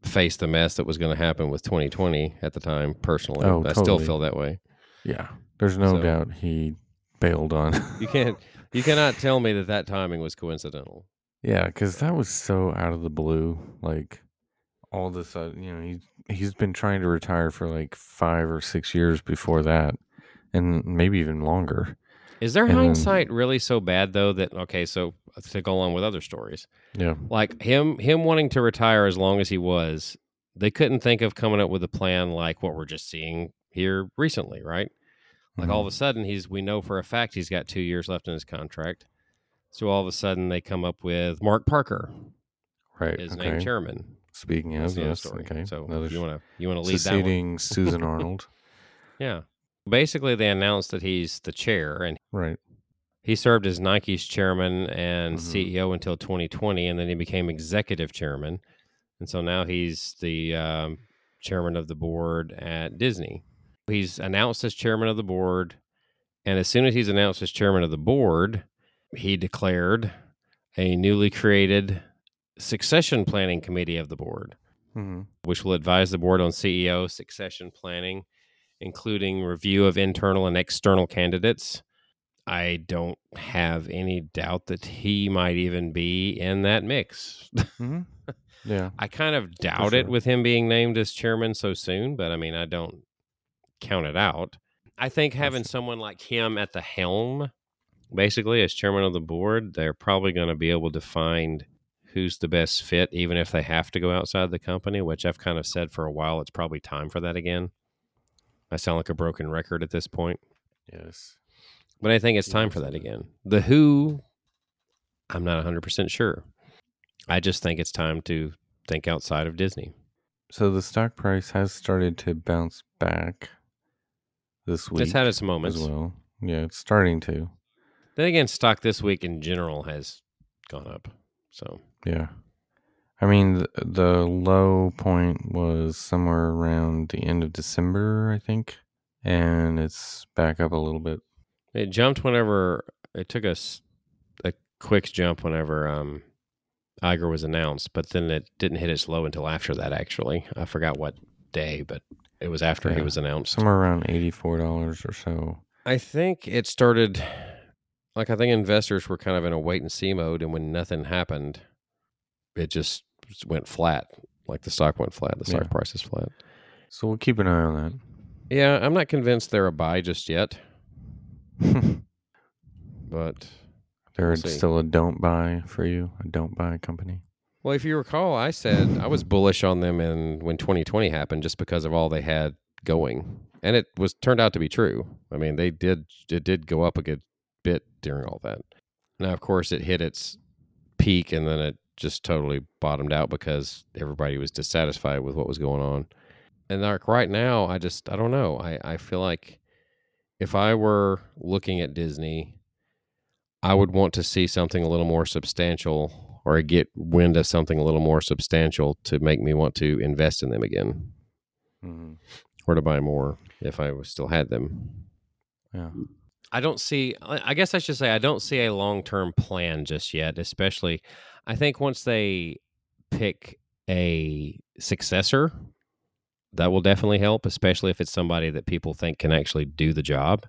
face the mess that was going to happen with 2020 at the time. Personally, Oh, I still feel that way. Yeah, there's no So- doubt he bailed on. (laughs) You can't, you cannot tell me that that timing was coincidental. yeah, because that was so out of the blue. Like all of a sudden, you know, he he's been trying to retire for like five or six years before that, and maybe even longer. Is there And then- hindsight really so bad though that okay, so to go along with other stories, Yeah, like him him wanting to retire as long as he was, they couldn't think of coming up with a plan like what we're just seeing here recently, right? Like all of Mhm. a sudden, he's we know for a fact he's got two years left in his contract. So all of a sudden, they come up with Mark Parker right. is okay. named chairman. Speaking of, yes, story. okay. So Another you want to you want to lead that one? succeeding Susan (laughs) Arnold. Yeah. Basically, they announced that he's the chair, and Right. he served as Nike's chairman and Mhm. CEO until 2020, and then he became executive chairman, and so now he's the um, chairman of the board at Disney. He's announced as chairman of the board, and as soon as he's announced as chairman of the board, he declared a newly created succession planning committee of the board hmm which will advise the board on CEO succession planning, including review of internal and external candidates. I don't have any doubt that he might even be in that mix. hmm (laughs) Yeah. I kind of doubt it with him being named as chairman so soon, but I mean, I don't count it out. I think having someone like him at the helm, basically as chairman of the board, they're probably going to be able to find who's the best fit, even if they have to go outside the company, which I've kind of said for a while. It's probably time for that again. I sound like a broken record at this point, Yes. but I think it's time for that again. The who, I'm not 100% sure. I just think it's time to think outside of Disney. So the stock price has started to bounce back this week It's had its moments. as well. Yeah, it's starting to. Then again, stock this week in general has gone up. So Yeah. I mean, the, the low point was somewhere around the end of December, I think, and it's back up a little bit. it jumped whenever it took us a quick jump whenever um, Iger was announced, but then it didn't hit its low until after that. Actually, I forgot what day, but it was after he was announced. Somewhere around eighty-four dollars or so. I think it started like I think investors were kind of in a wait and see mode, and when nothing happened, it just went flat. Like the stock went flat, the stock Yeah. price is flat. So we'll keep an eye on that. Yeah, I'm not convinced they're a buy just yet, (laughs) but They're We'll still a don't buy for you, a don't buy company. well, if you recall, I said I was bullish on them in when 2020 happened just because of all they had going, and it was turned out to be true. I mean, they did it did go up a good bit during all that. Now, of course, it hit its peak and then it just totally bottomed out because everybody was dissatisfied with what was going on. And like right now, I just I don't know. I I feel like if I were looking at Disney, I would want to see something a little more substantial or get wind of something a little more substantial to make me want to invest in them again Mhm. or to buy more if I still had them. Yeah. I don't see. I I guess I should say I don't see a long term plan just yet. Especially, I think once they pick a successor, that will definitely help. Especially if it's somebody that people think can actually do the job.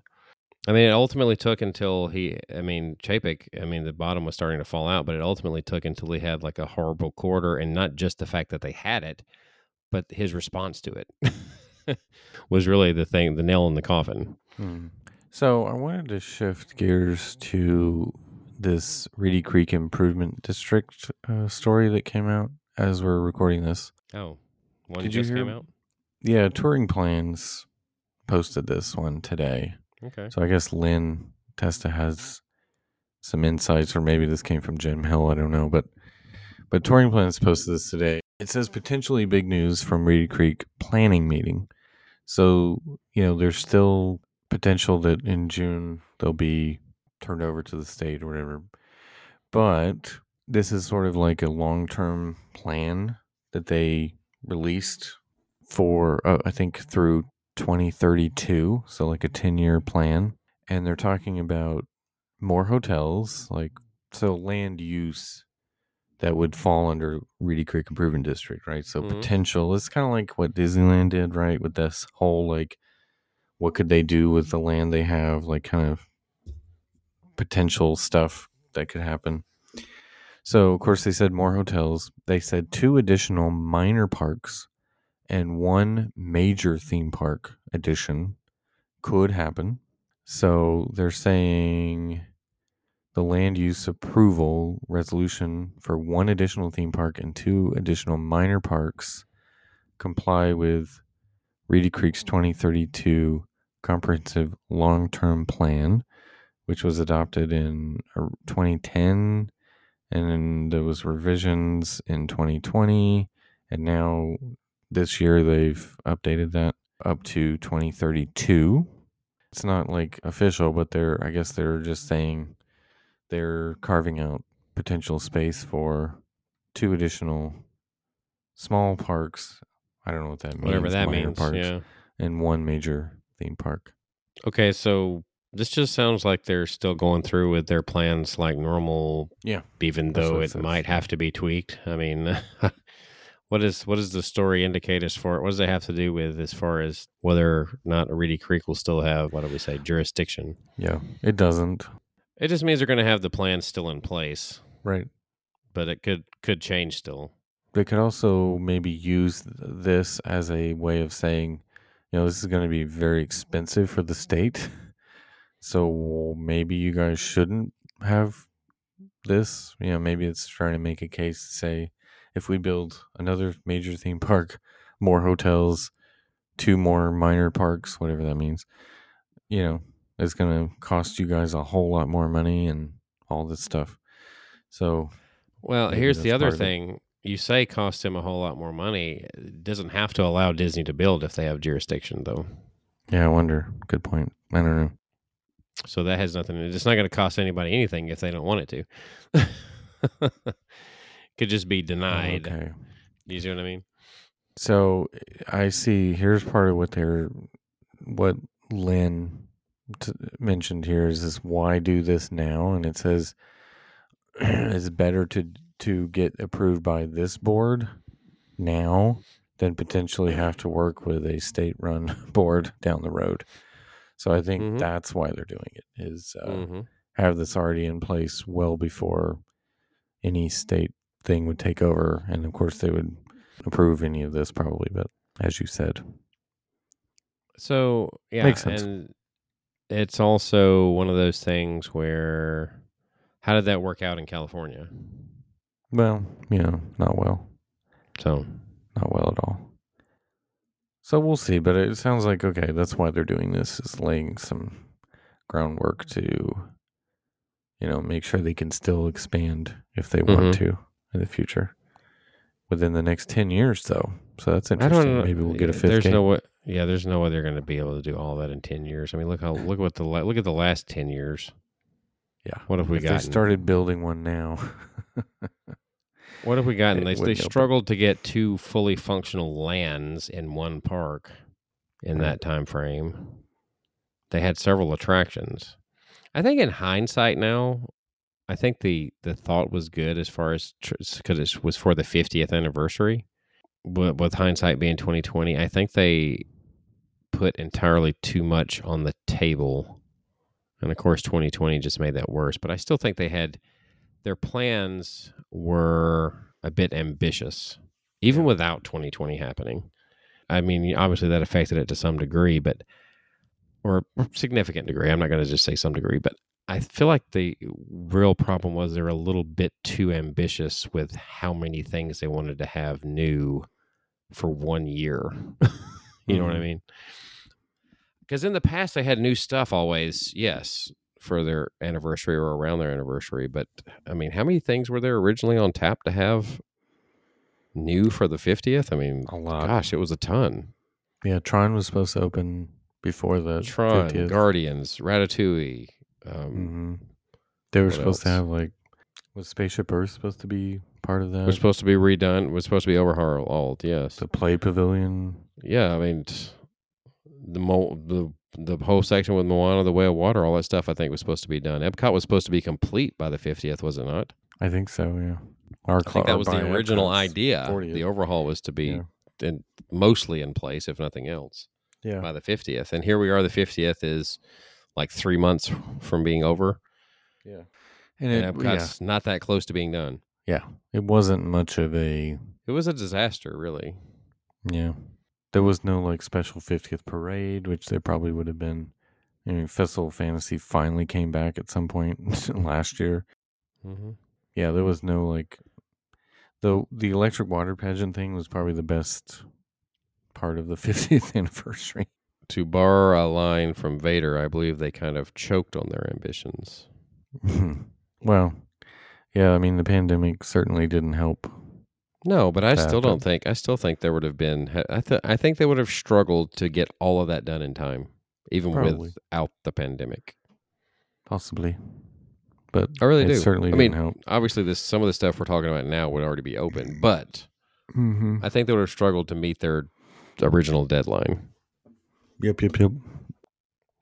I mean, it ultimately took until he. I mean, Chapek. I mean, the bottom was starting to fall out, but it ultimately took until he had like a horrible quarter, and not just the fact that they had it, but his response to it (laughs) was really the thing, the nail in the coffin. Hmm. So I wanted to shift gears to this Reedy Creek Improvement District uh, story that came out as we're recording this. Oh, one Did you just hear- came out. Yeah, Touring Plans posted this one today. Okay. So I guess Len Testa has some insights, or maybe this came from Jim Hill. I don't know, but but Touring Plans posted this today. It says potentially big news from Reedy Creek planning meeting. So you know, there's still potential that in June there'll be turned over to the state or whatever. But this is sort of like a long term plan that they released for, uh, I think, through 2032. So, like a 10 year plan. And they're talking about more hotels, like, so land use that would fall under Reedy Creek Improvement District, right? So, Mhm. potential it's kind of like what Disneyland did, right? With this whole, like, what could they do with the land they have, like, kind of potential stuff that could happen. So, of course, they said more hotels. They said two additional minor parks and one major theme park addition could happen. So, they're saying the land use approval resolution for one additional theme park and two additional minor parks comply with Reedy Creek's 2032 comprehensive long-term plan, which was adopted in uh, 2010 and then there was revisions in 2020 and now this year they've updated that up to 2032 it's not like official but they're i guess they're just saying they're carving out potential space for two additional small parks i don't know what that means Whatever that means. parks, Yeah. and one major theme park Okay, so this just sounds like they're still going through with their plans like normal. Yeah, Even though it it might have to be tweaked. I mean, (laughs) what is what does the story indicate as far? What does it have to do with as far as whether or not Reedy Creek will still have what do we say jurisdiction? yeah it doesn't It just means they're going to have the plan still in place, right but it could could change still. they could also maybe use this as a way of saying, you know, this is going to be very expensive for the state. (laughs) So maybe you guys shouldn't have this. You know, maybe it's trying to make a case to say if we build another major theme park, more hotels, two more minor parks, whatever that means, you know, it's going to cost you guys a whole lot more money and all this stuff. So, Well, here's the other thing. You say cost him a whole lot more money. It doesn't have to allow Disney to build if they have jurisdiction, though. yeah, I wonder. Good point. I don't know. So that has nothing. It's not going to cost anybody anything if they don't want it to. (laughs) Could just be denied. Okay. You see what I mean? So eh, I see. Here's part of what they're, what Len t- mentioned here is this: why do this now? And it says (clears throat) it's better to to get approved by this board now than potentially have to work with a state run (laughs) board down the road. So I think Mhm. that's why they're doing it is uh, Mhm. have this already in place well before any state thing would take over, and of course they would approve any of this probably. But as you said, So yeah, Makes sense. and it's also one of those things where how did that work out in California? well, you know, not well. So not well at all. So we'll see, but it sounds like okay. That's why they're doing this is laying some groundwork to, you know, make sure they can still expand if they want Mhm. to in the future. Within the next ten years, though, so that's interesting. Maybe we'll get a fifth There's game. no way. Yeah, there's no way they're going to be able to do all that in ten years. I mean, look how look what the look at the last ten years. yeah, What have we if they started building one now, (laughs) What have we gotten? They, they struggled to get two fully functional lands in one park in that time frame. They had several attractions. I think in hindsight now, I think the the thought was good as far as because it was for the 50th anniversary. But with hindsight being 2020, I think they put entirely too much on the table. And of course 2020 just made that worse, but I still think they had their plans were a bit ambitious, even without 2020 happening. I mean, obviously that affected it to some degree, but or significant degree. I'm not going to just say some degree, but I feel like the real problem was they're a little bit too ambitious with how many things they wanted to have new for one year. (laughs) you know what I Mhm. mean? Because in the past they had new stuff always, yes, for their anniversary or around their anniversary. But I mean, how many things were there originally on tap to have new for the 50th? I mean, a lot. gosh, it was a ton. Yeah, Tron was supposed to open before the Tron, 50th. Guardians, Ratatouille. Um, hmm They were supposed to have like was Spaceship Earth supposed to be part of that? It was supposed to be redone. It Was supposed to be overhauled. Yes. the play pavilion. Yeah. I mean, the mo- the the whole section with Moana, the Way of Water, all that stuff. I think was supposed to be done. Epcot was supposed to be complete by the 50th, was it not? I think so. Yeah. Our I think that was the original idea. 40th. The overhaul was to be Yeah. in, mostly in place, if nothing else, Yeah. by the 50th. And here we are. The 50th is like three months from being over, Yeah. And and it, Epcot's not that close to being done. yeah, it wasn't much of a It was a disaster, really. yeah. There was no like special 50th parade, which there probably would have been. I mean, Festival Fantasy finally came back at some point (laughs) last year. hmm Yeah, there was no like the the electric water pageant thing was probably the best part of the (laughs) 50th anniversary. To borrow a line from Vader, I believe they kind of choked on their ambitions. (laughs) well, yeah, I mean the pandemic certainly didn't help. No, but I still don't think. I still think there would have been. I th- I think they would have struggled to get all of that done in time, even Probably. without the pandemic. Possibly. But I really do. certainly I mean, help. obviously, this some of the stuff we're talking about now would already be open, but Mm-hmm. I think they would have struggled to meet their original deadline Yep, yep, yep.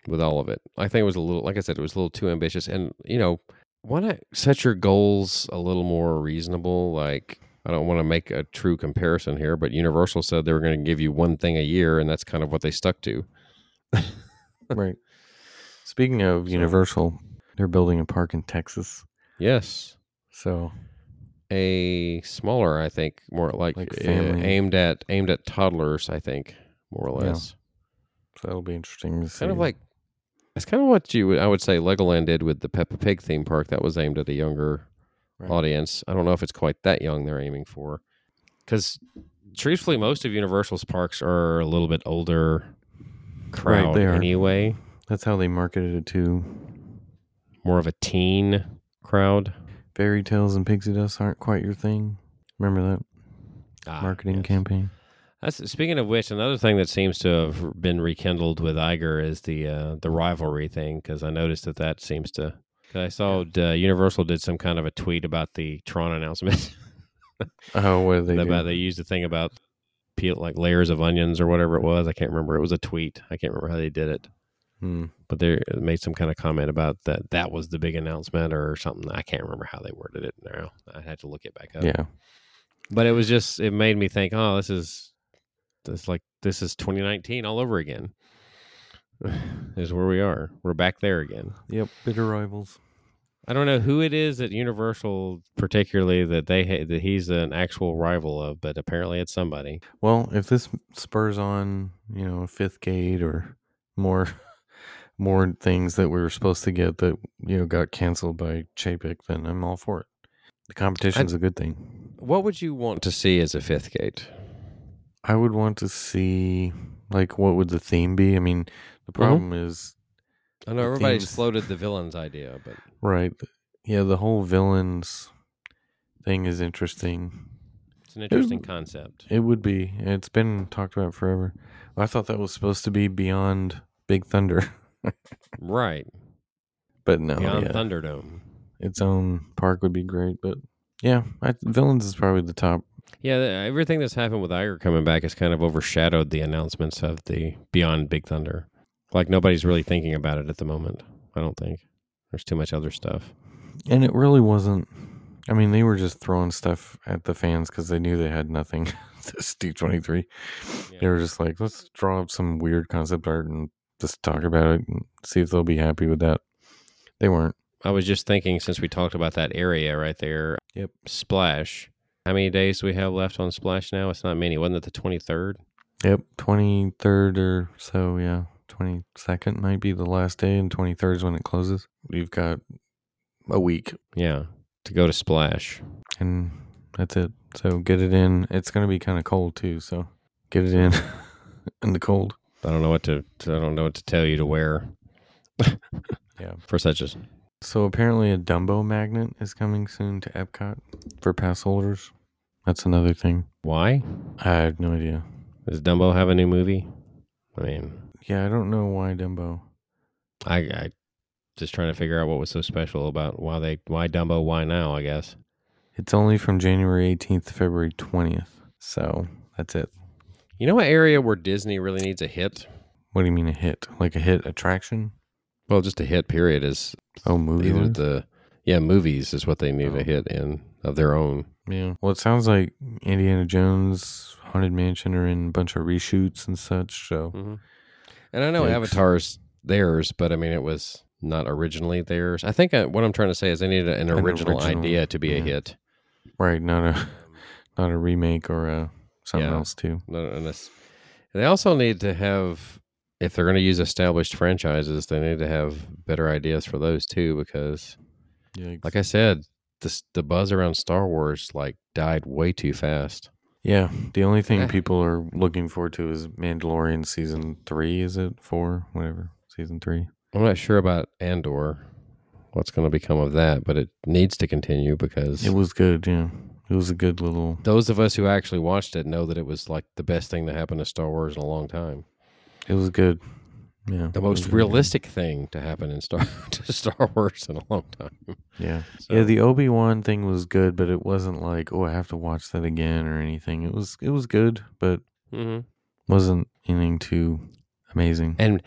with all of it. I think it was a little, like I said, it was a little too ambitious. And you know, why not set your goals a little more reasonable? Like, I don't want to make a true comparison here, but Universal said they were going to give you one thing a year, and that's kind of what they stuck to. (laughs) right. Speaking of So- Universal, they're building a park in Texas. Yes. So a smaller, I think, more like, Like uh, aimed at aimed at toddlers. I think more or Yeah. less. so that'll be interesting to see. Kind of like it's kind of what you would, I would say Legoland did with the Peppa Pig theme park. That was aimed at a younger Right. audience. I don't know if it's quite that young. They're aiming for because truthfully, most of Universal's parks are a little bit older crowd are. anyway. That's how they marketed it to More of a teen crowd. Fairy tales and pixie dust aren't quite your thing. Remember that Ah, marketing yes. campaign? That's speaking of which, another thing that seems to have been rekindled with Iger is the uh, the rivalry thing because I noticed that that seems to. I saw uh, Universal did some kind of a tweet about the Tron (laughs) announcement Oh, what they about they used a thing about peel like layers of onions or whatever it was. I can't remember. It was a tweet. I can't remember how they did it. Hmm. but they made some kind of comment about that that was the big announcement or something. I can't remember how they worded it now. I had to look it back up. Yeah. But it was just it made me think, oh, this is this like this is 2019 all over again. (sighs) is where we are. We're back there again. Yep. Bitter rivals. I don't know who it is at Universal, particularly that they ha- that he's an actual rival of, but apparently it's somebody. Well, if this spurs on, you know, a fifth gate or more (laughs) more things that we were supposed to get that, you know, got canceled by Chapek, then I'm all for it. The competition's a good thing. What would you want to see as a fifth gate? I would want to see like what would the theme be? I mean, the mm-hmm. problem is I know The everybody's themes- floated the villains idea, but right. Yeah, the whole villains thing is interesting. it's an interesting concept. It would be. It's been talked about forever. I thought that was supposed to be beyond Big Thunder, (laughs) Right. but no, Beyond yeah. Thunderdome. its own park would be great. But yeah, I, villains is probably the top. Yeah, everything that's happened with Iger coming back has kind of overshadowed the announcements of the Beyond Big Thunder. Like nobody's really thinking about it at the moment. I don't think there's too much other stuff. And it really wasn't. I mean, they were just throwing stuff at the fans because they knew they had nothing. (laughs) this D23. They were just like, let's draw up some weird concept art and just talk about it and see if they'll be happy with that. They weren't. I was just thinking since we talked about that area right there. Yep. Splash. How many days do we have left on Splash now? It's not many. Wasn't it the 23rd? Yep. 23rd or so. Yeah. 22nd might be the last day, and 23rd is when it closes. We've got a week, Yeah. To go to Splash. and that's it. So get it in. It's going to be kind of cold too. So get it in (laughs) in the cold. I don't know what to, I don't know what to tell you to wear. (laughs) Yeah. For such a So apparently, a Dumbo magnet is coming soon to Epcot for pass holders. That's another thing. why? I have no idea. Does Dumbo have a new movie? I mean, Yeah, I don't know why Dumbo. I, I just trying to figure out what was so special about why they why Dumbo, why now, I guess. It's only from January 18th to February 20th. So that's it. You know what area where Disney really needs a hit? What do you mean a hit? Like a hit attraction? Well, just a hit period is Oh, movie. either the yeah, movies is what they need Oh. a hit in of their own. Yeah. Well, it sounds like Indiana Jones, Haunted Mansion are in a bunch of reshoots and such. So Mm-hmm. And I know Yikes. Avatar's theirs, but I mean it was not originally theirs. I think I, what I'm trying to say is they needed an, An original, original, idea to be a hit. right, not a (laughs) not a remake or a something Yeah. else too. No, and this- They also need to have, if they're going to use established franchises, they need to have better ideas for those too. Because, Yeah. like I said, the the buzz around Star Wars like died way too fast. Yeah, the only thing people are looking forward to is Mandalorian season three. Is it four? Whatever, season three. I'm not sure about Andor, what's going to become of that, but it needs to continue because It was good. Yeah, it was a good little. those of us who actually watched it know that it was like the best thing to happen to Star Wars in a long time. It was good. Yeah, The most realistic thing to happen in Star (laughs) to Star Wars in a long time. Yeah, (laughs) So- yeah. The Obi Wan thing was good, but it wasn't like oh I have to watch that again or anything. It was it was good, but Mhm. wasn't anything too amazing. And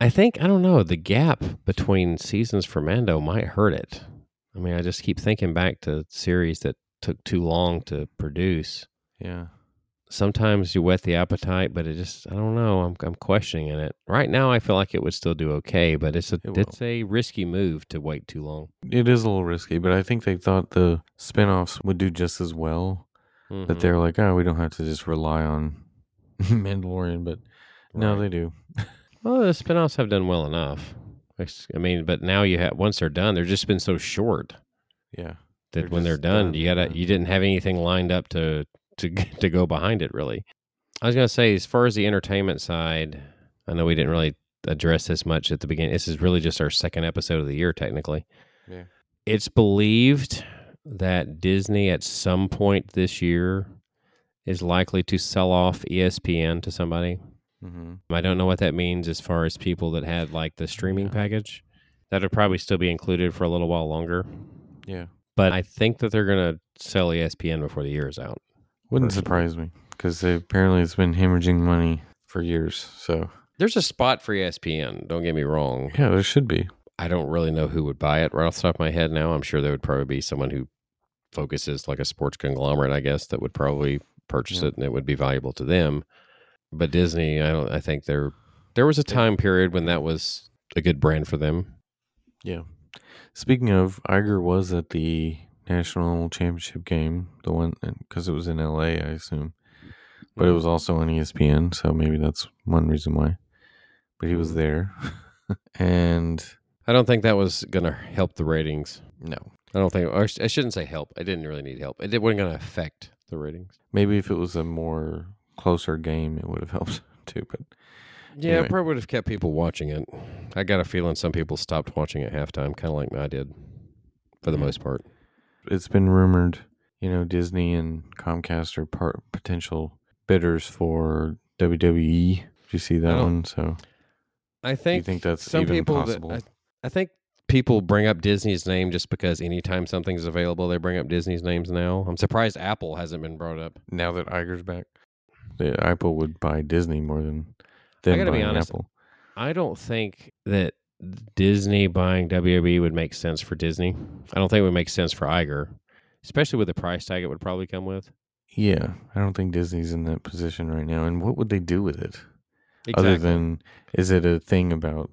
I think I don't know the gap between seasons for Mando might hurt it. I mean, I just keep thinking back to series that took too long to produce. yeah, Sometimes you whet the appetite, but it just I don't know. I'm I'm questioning it. Right now, I feel like it would still do okay, but it's a it it's a risky move to wait too long. it is a little risky, but I think they thought the spin-offs would do just as well. That Mhm. they're like, oh, we don't have to just rely on (laughs) Mandalorian, but no, Right. they do. Well, the spinoffs have done well enough. I mean, but now you have once they're done, they're just been so short. Yeah. that They're when they're done, done, you gotta you didn't have anything lined up to to to go behind it really. I was gonna say as far as the entertainment side, I know we didn't really address this much at the beginning. This is really just our second episode of the year technically. Yeah. It's believed that Disney at some point this year is likely to sell off ESPN to somebody. hmm I don't know what that means as far as people that had like the streaming Yeah. package. That would probably still be included for a little while longer. Yeah. But I think that they're going to sell ESPN before the year is out. Wouldn't Personally. surprise me because apparently it's been hemorrhaging money for years. So There's a spot for ESPN. Don't get me wrong. Yeah, there should be. I don't really know who would buy it right off the top of my head now. I'm sure there would probably be someone who focuses like a sports conglomerate, I guess, that would probably purchase Yeah. it and it would be valuable to them. But Disney, I don't I think there there was a time period when that was a good brand for them. Yeah. Speaking of, Iger was at the national championship game, the one because it was in L.A. I assume, but it mm-hmm. was also on ESPN, so maybe that's one reason why. But he was mm-hmm. there, (laughs) and I don't think that was going to help the ratings. no, I don't think I shouldn't say help. I didn't really need help. It wasn't going to affect the ratings. maybe if it was a more closer game, it would have (laughs) helped too. But Yeah, Anyway. it probably would have kept people watching it. I got a feeling some people stopped watching at halftime, kind of like I did, for the most part. It's been rumored, you know, Disney and Comcast are part potential bidders for WWE. Did you see that Oh. one? So I do you think think that's some even people possible? That, I, I think people bring up Disney's name just because anytime something's available, they bring up Disney's names now. I'm surprised Apple hasn't been brought up. now that Iger's back, the Apple would buy Disney more than than gotta be honest, Apple. I don't think that Disney buying WWE would make sense for Disney. I don't think it would make sense for Iger, especially with the price tag it would probably come with. Yeah, I don't think Disney's in that position right now. And what would they do with it other than is it a thing about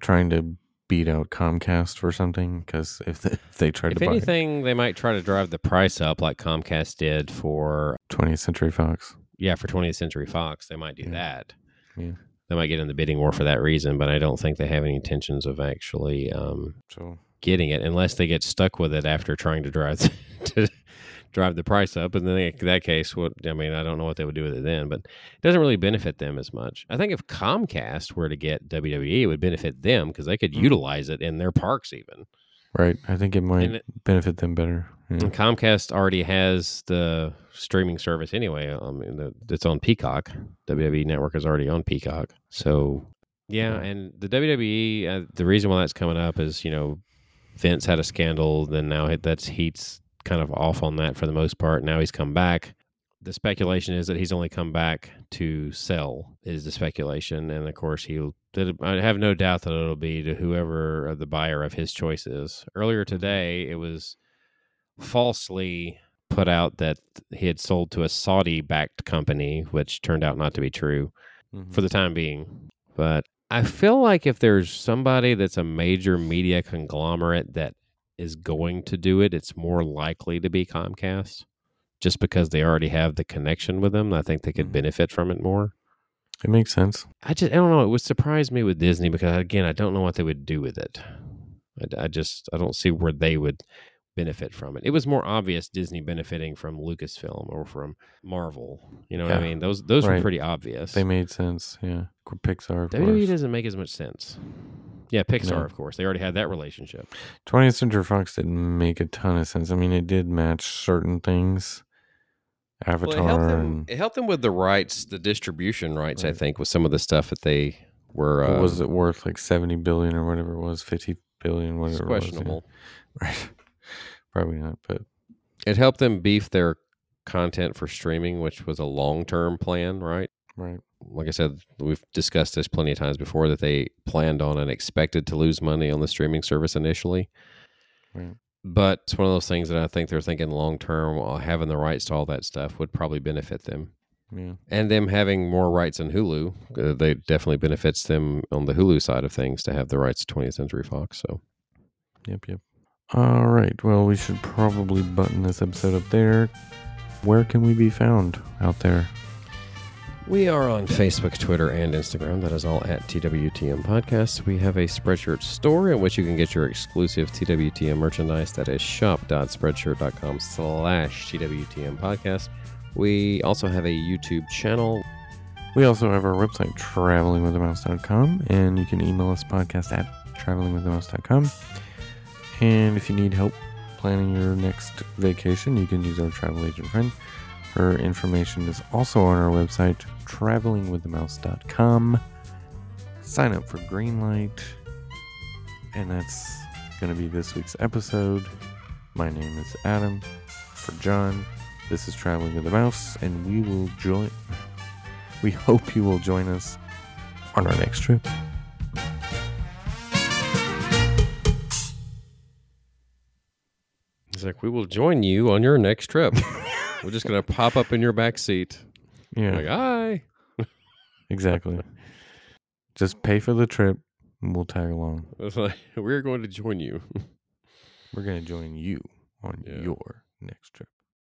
trying to beat out Comcast for something? Because if they, if they try if to buy anything, they might try to drive the price up like Comcast did for 20th Century Fox, yeah for 20th Century Fox. They might do Yeah. that. Yeah. They might get in the bidding war for that reason, but I don't think they have any intentions of actually um, so getting it unless they get stuck with it after trying to drive (laughs) to drive the price up. And then in that case, what I mean, I don't know what they would do with it then, but it doesn't really benefit them as much. I think if Comcast were to get WWE, it would benefit them because they could Mhm. utilize it in their parks even. Right, I think it might it- benefit them better. Yeah. And Comcast already has the streaming service anyway. I mean, the, it's on Peacock. WWE Network is already on Peacock. So, yeah. And the WWE, uh, the reason why that's coming up is, you know, Vince had a scandal. Then now that's Heat's kind of off on that for the most part. Now he's come back. The speculation is that he's only come back to sell, is the speculation. And of course, he'll, I have no doubt that it'll be to whoever the buyer of his choice is. Earlier today, it was falsely put out that he had sold to a Saudi backed company, which turned out not to be true Mhm. for the time being. But I feel like if there's somebody that's a major media conglomerate that is going to do it, it's more likely to be Comcast just because they already have the connection with them. I think they could Mhm. benefit from it more. It makes sense. I just I don't know. It would surprise me with Disney because again, I don't know what they would do with it. I, I just I don't see where they would benefit from it. It was more obvious Disney benefiting from Lucasfilm or from Marvel. You know what I mean? Those those were pretty obvious. They made sense. Yeah, Pixar. Of WWE course. doesn't make as much sense. Yeah, Pixar, No. of course. They already had that relationship. 20th Century Fox didn't make a ton of sense. I mean, it did match certain things. Avatar Well, it helped them. It helped them with the rights, the distribution rights. I think with some of the stuff that they were. Uh, was it worth? Like 70 billion or whatever it was, 50 billion, whatever. it was, yeah. questionable. (laughs) Right. Probably not, but It helped them beef their content for streaming, which was a long term plan, right? right. Like I said, we've discussed this plenty of times before that they planned on and expected to lose money on the streaming service initially. Right. But it's one of those things that I think they're thinking long term, having the rights to all that stuff would probably benefit them. Yeah. And them having more rights in Hulu, uh, they definitely benefits them on the Hulu side of things to have the rights to 20th Century Fox. So Yep, yep. All right. Well, we should probably button this episode up there. Where can we be found out there? We are on Facebook, Twitter, and Instagram. That is all at TWTM Podcast. We have a Spreadshirt store in which you can get your exclusive TWTM merchandise. That is shop.spreadshirt.com slash TWTM Podcast. We also have a YouTube channel. We also have our website, travelingwiththemouse.com, and you can email us podcast at travelingwiththemouse.com. And if you need help planning your next vacation, you can use our travel agent friend. Her information is also on our website, travelingwiththemouse.com. Sign up for Greenlight, and that's going to be this week's episode. My name is Adam. For John, this is Traveling with the Mouse, and we will join. We hope you will join us on our next trip. He's like, we will join you on your next trip. (laughs) We're just gonna pop up in your back seat. Yeah, Like, hi. (laughs) exactly. Just pay for the trip and we'll tag along. It's like, we're going to join you. We're going to join you on Yeah. your next trip.